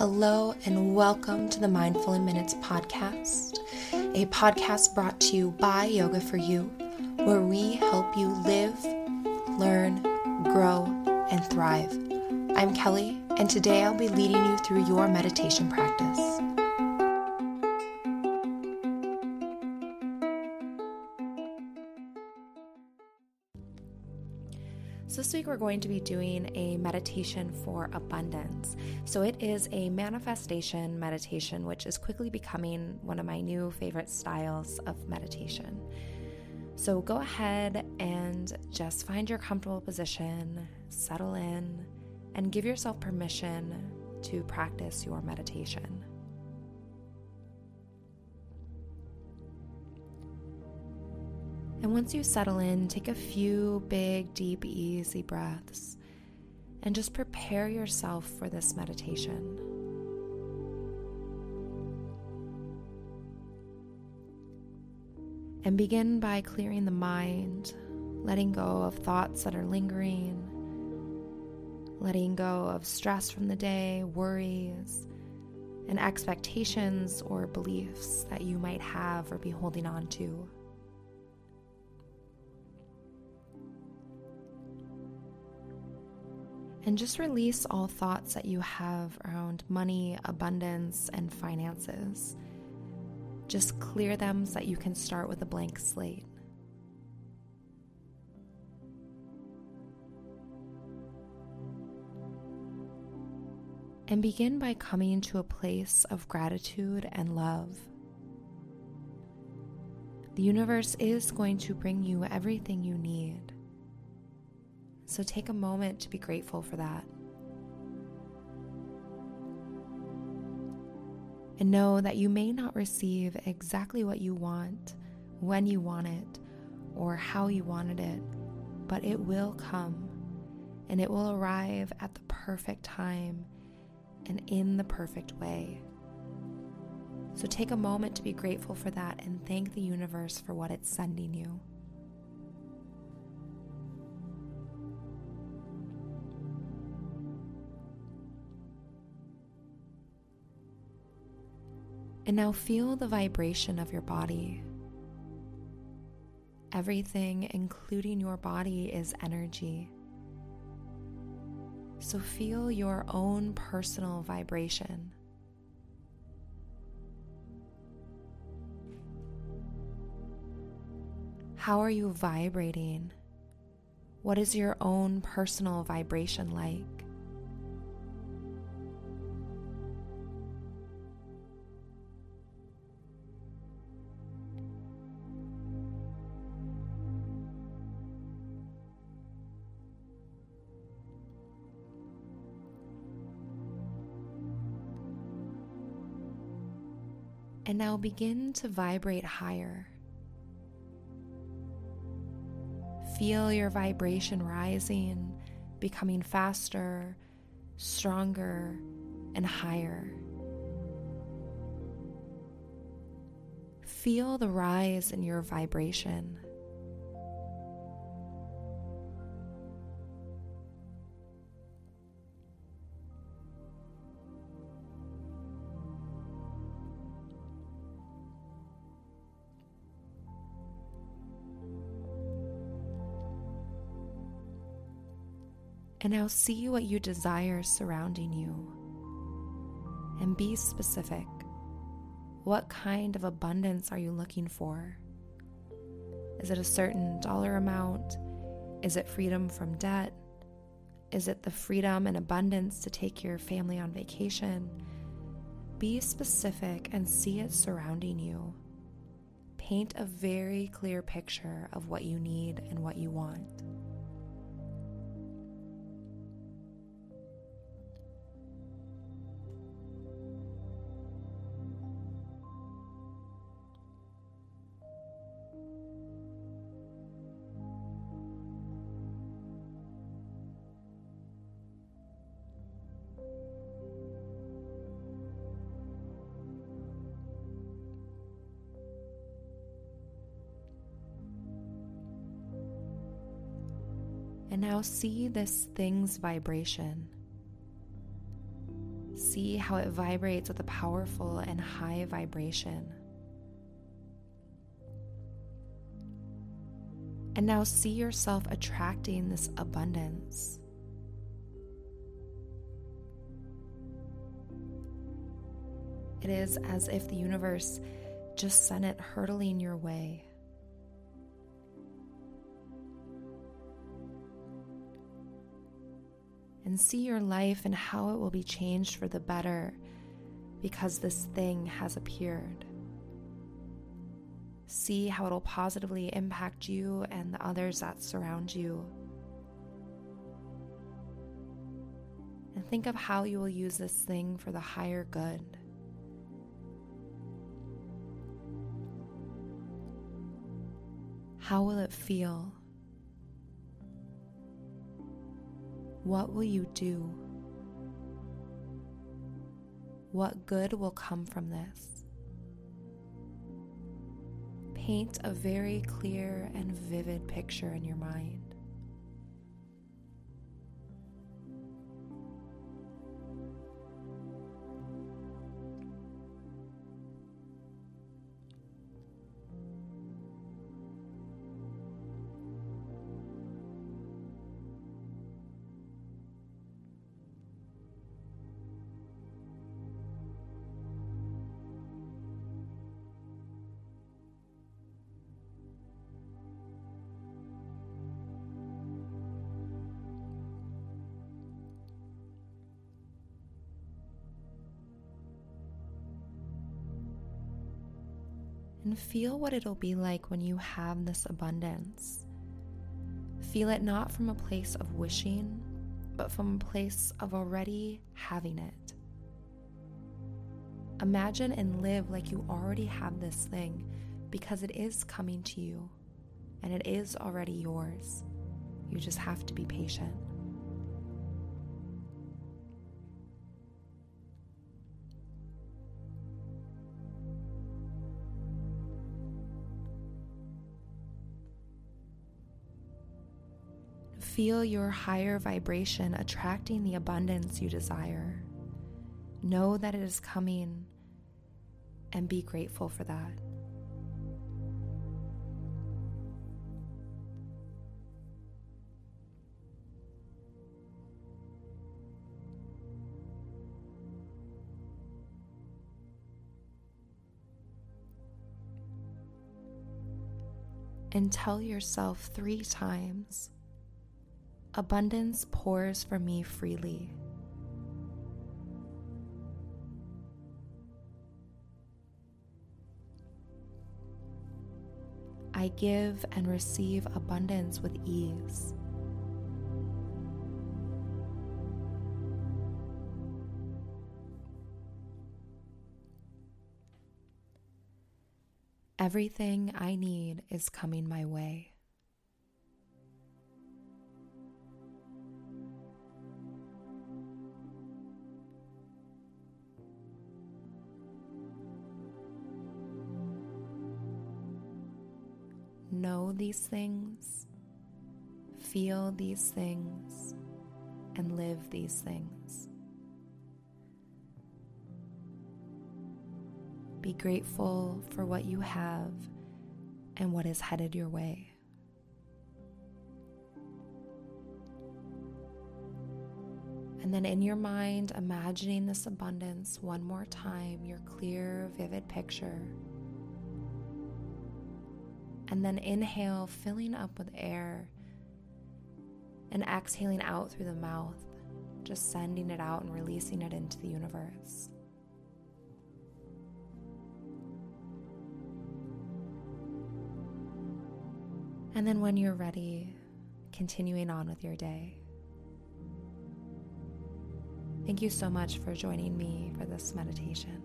Hello, and welcome to the Mindful in Minutes podcast, a podcast brought to you by Yoga for You, where we help you live, learn, grow, and thrive. I'm Kelly, and today I'll be leading you through your meditation practice. This week we're going to be doing a meditation for abundance. So, it is a manifestation meditation, which is quickly becoming one of my new favorite styles of meditation. So, go ahead and just find your comfortable position, settle in, and give yourself permission to practice your meditation. And once you settle in, take a few big, deep, easy breaths and just prepare yourself for this meditation. And begin by clearing the mind, letting go of thoughts that are lingering, letting go of stress from the day, worries, and expectations or beliefs that you might have or be holding on to. And just release all thoughts that you have around money, abundance, and finances. Just clear them so that you can start with a blank slate. And begin by coming to a place of gratitude and love. The universe is going to bring you everything you need. So take a moment to be grateful for that. And know that you may not receive exactly what you want, when you want it, or how you wanted it, but it will come and it will arrive at the perfect time and in the perfect way. So take a moment to be grateful for that and thank the universe for what it's sending you. And now feel the vibration of your body. Everything, including your body, is energy. So feel your own personal vibration. How are you vibrating? What is your own personal vibration like? And now begin to vibrate higher. Feel your vibration rising, becoming faster, stronger, and higher. Feel the rise in your vibration. And now see what you desire surrounding you. And be specific. What kind of abundance are you looking for? Is it a certain dollar amount? Is it freedom from debt? Is it the freedom and abundance to take your family on vacation? Be specific and see it surrounding you. Paint a very clear picture of what you need and what you want. And now see this thing's vibration. See how it vibrates with a powerful and high vibration. And now see yourself attracting this abundance. It is as if the universe just sent it hurtling your way. And see your life and how it will be changed for the better because this thing has appeared. See how it'll positively impact you and the others that surround you. And think of how you will use this thing for the higher good. How will it feel? What will you do? What good will come from this? Paint a very clear and vivid picture in your mind. And feel what it'll be like when you have this abundance. Feel it not from a place of wishing, but from a place of already having it. Imagine and live like you already have this thing because it is coming to you and it is already yours. You just have to be patient. Feel your higher vibration attracting the abundance you desire. Know that it is coming and be grateful for that. And tell yourself three times abundance pours for me freely. I give and receive abundance with ease. Everything I need is coming my way. Know these things, feel these things, and live these things. Be grateful for what you have and what is headed your way. And then in your mind, imagining this abundance one more time, your clear, vivid picture and then inhale, filling up with air, and exhaling out through the mouth, just sending it out and releasing it into the universe. And then when you're ready, continuing on with your day. Thank you so much for joining me for this meditation.